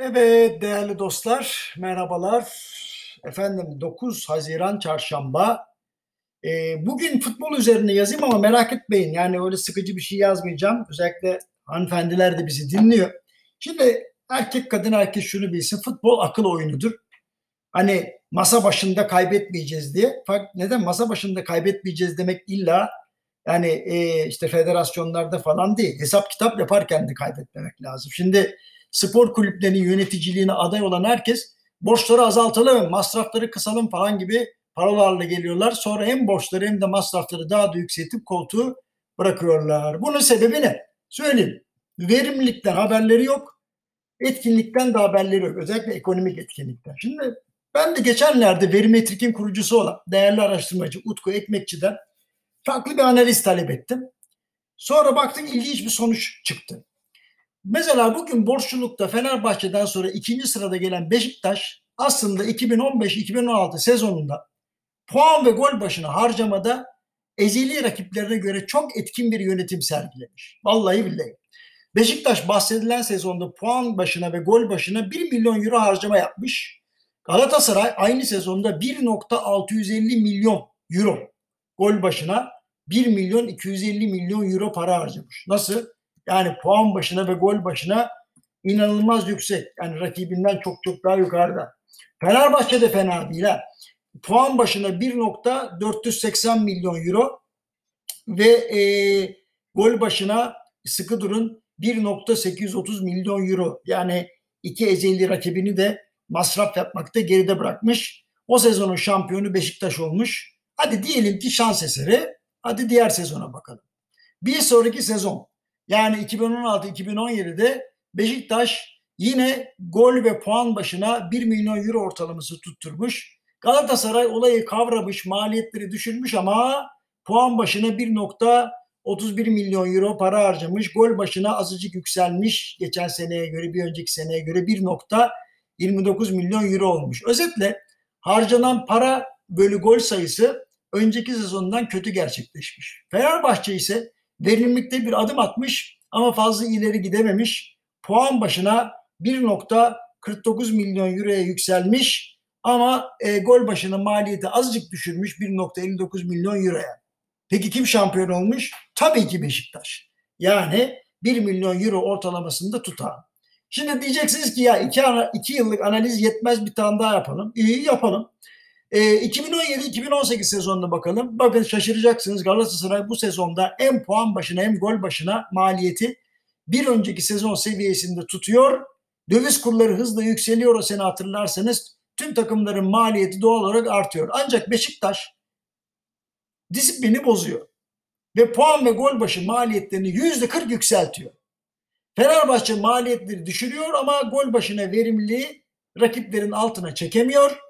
Evet değerli dostlar, merhabalar. Efendim 9 Haziran Çarşamba. Ee, bugün futbol üzerine yazayım ama merak etmeyin. Yani öyle sıkıcı bir şey yazmayacağım. Özellikle hanımefendiler de bizi dinliyor. Şimdi erkek kadın herkes şunu bilsin. Futbol akıl oyunudur. Hani masa başında kaybetmeyeceğiz diye. Neden masa başında kaybetmeyeceğiz demek illa yani e, işte federasyonlarda falan değil. Hesap kitap yaparken de kaybetmemek lazım. Şimdi spor kulüplerinin yöneticiliğine aday olan herkes borçları azaltalım, masrafları kısalım falan gibi paralarla geliyorlar. Sonra hem borçları hem de masrafları daha da yükseltip koltuğu bırakıyorlar. Bunun sebebi ne? Söyleyeyim. Verimlilikten haberleri yok. Etkinlikten de haberleri yok. Özellikle ekonomik etkinlikten. Şimdi ben de geçenlerde Verimetrik'in kurucusu olan değerli araştırmacı Utku Ekmekçi'den farklı bir analiz talep ettim. Sonra baktık ilginç bir sonuç çıktı. Mesela bugün borçlulukta Fenerbahçe'den sonra ikinci sırada gelen Beşiktaş aslında 2015-2016 sezonunda puan ve gol başına harcamada ezeli rakiplerine göre çok etkin bir yönetim sergilemiş. Vallahi billahi. Beşiktaş bahsedilen sezonda puan başına ve gol başına 1 milyon euro harcama yapmış. Galatasaray aynı sezonda 1.650 milyon euro gol başına 1 milyon 250 milyon euro para harcamış. Nasıl? Yani puan başına ve gol başına inanılmaz yüksek. Yani rakibinden çok çok daha yukarıda. Fenerbahçe de fena değil ha. Puan başına 1.480 milyon euro ve e, gol başına sıkı durun 1.830 milyon euro. Yani iki ezeli rakibini de masraf yapmakta geride bırakmış. O sezonun şampiyonu Beşiktaş olmuş. Hadi diyelim ki şans eseri. Hadi diğer sezona bakalım. Bir sonraki sezon yani 2016-2017'de Beşiktaş yine gol ve puan başına 1 milyon euro ortalaması tutturmuş. Galatasaray olayı kavramış, maliyetleri düşürmüş ama puan başına 1.31 milyon euro para harcamış. Gol başına azıcık yükselmiş geçen seneye göre, bir önceki seneye göre 1.29 milyon euro olmuş. Özetle harcanan para bölü gol sayısı önceki sezondan kötü gerçekleşmiş. Fenerbahçe ise verimlilikte bir adım atmış ama fazla ileri gidememiş. Puan başına 1.49 milyon euroya yükselmiş ama e, gol başına maliyeti azıcık düşürmüş 1.59 milyon euroya. Peki kim şampiyon olmuş? Tabii ki Beşiktaş. Yani 1 milyon euro ortalamasında tutar. Şimdi diyeceksiniz ki ya iki, iki yıllık analiz yetmez bir tane daha yapalım. İyi yapalım. E, 2017-2018 sezonuna bakalım. Bakın şaşıracaksınız Galatasaray bu sezonda hem puan başına hem gol başına maliyeti bir önceki sezon seviyesinde tutuyor. Döviz kurları hızla yükseliyor o sene hatırlarsanız. Tüm takımların maliyeti doğal olarak artıyor. Ancak Beşiktaş disiplini bozuyor. Ve puan ve gol başı maliyetlerini yüzde 40 yükseltiyor. Fenerbahçe maliyetleri düşürüyor ama gol başına verimliliği rakiplerin altına çekemiyor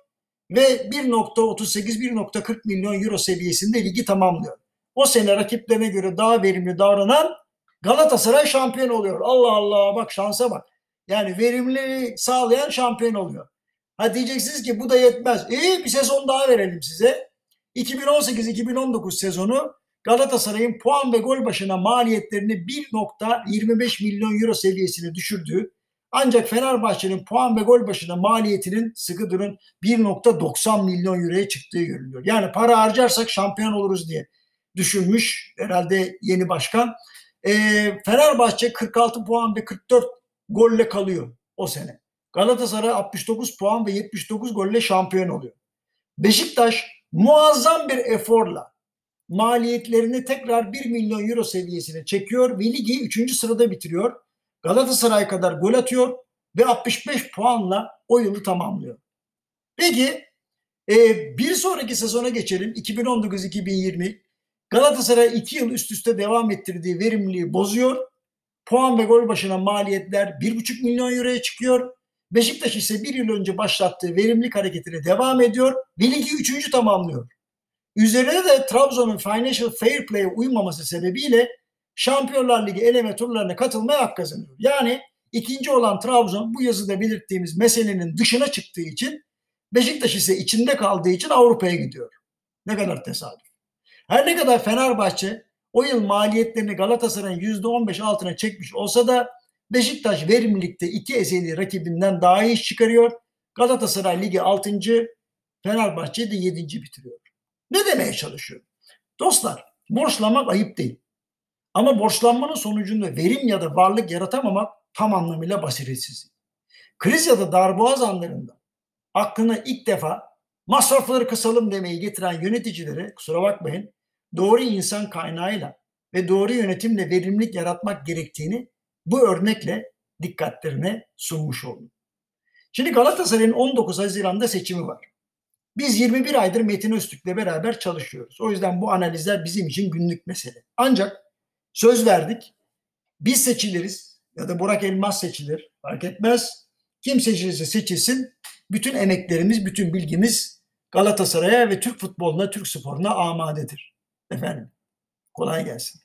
ve 1.38-1.40 milyon euro seviyesinde ligi tamamlıyor. O sene rakiplerine göre daha verimli davranan Galatasaray şampiyon oluyor. Allah Allah bak şansa bak. Yani verimli sağlayan şampiyon oluyor. Ha diyeceksiniz ki bu da yetmez. İyi bir sezon daha verelim size. 2018-2019 sezonu Galatasaray'ın puan ve gol başına maliyetlerini 1.25 milyon euro seviyesine düşürdüğü ancak Fenerbahçe'nin puan ve gol başına maliyetinin sıkı durun 1.90 milyon euroya çıktığı görülüyor. Yani para harcarsak şampiyon oluruz diye düşünmüş herhalde yeni başkan. E, Fenerbahçe 46 puan ve 44 golle kalıyor o sene. Galatasaray 69 puan ve 79 golle şampiyon oluyor. Beşiktaş muazzam bir eforla maliyetlerini tekrar 1 milyon euro seviyesine çekiyor ve ligi 3. sırada bitiriyor. Galatasaray kadar gol atıyor ve 65 puanla o yılı tamamlıyor. Peki e, bir sonraki sezona geçelim 2019-2020. Galatasaray 2 yıl üst üste devam ettirdiği verimliliği bozuyor. Puan ve gol başına maliyetler 1,5 milyon euroya çıkıyor. Beşiktaş ise bir yıl önce başlattığı verimlilik hareketine devam ediyor ve ligi üçüncü tamamlıyor. Üzerine de Trabzon'un Financial Fair Play'e uymaması sebebiyle Şampiyonlar Ligi eleme turlarına katılmaya hak kazanıyor. Yani ikinci olan Trabzon bu yazıda belirttiğimiz meselenin dışına çıktığı için Beşiktaş ise içinde kaldığı için Avrupa'ya gidiyor. Ne kadar tesadüf. Her ne kadar Fenerbahçe o yıl maliyetlerini Galatasaray'ın %15 altına çekmiş olsa da Beşiktaş verimlilikte iki ezeli rakibinden daha iyi iş çıkarıyor. Galatasaray Ligi 6. Fenerbahçe de 7. bitiriyor. Ne demeye çalışıyorum? Dostlar borçlanmak ayıp değil. Ama borçlanmanın sonucunda verim ya da varlık yaratamamak tam anlamıyla basiretsizlik. Kriz ya da darboğaz anlarında aklına ilk defa masrafları kısalım demeyi getiren yöneticilere kusura bakmayın doğru insan kaynağıyla ve doğru yönetimle verimlilik yaratmak gerektiğini bu örnekle dikkatlerine sunmuş oldum. Şimdi Galatasaray'ın 19 Haziran'da seçimi var. Biz 21 aydır Metin Öztürk'le beraber çalışıyoruz. O yüzden bu analizler bizim için günlük mesele. Ancak söz verdik. Biz seçiliriz ya da Burak Elmas seçilir. Fark etmez. Kim seçilirse seçilsin. Bütün emeklerimiz, bütün bilgimiz Galatasaray'a ve Türk futboluna, Türk sporuna amadedir. Efendim kolay gelsin.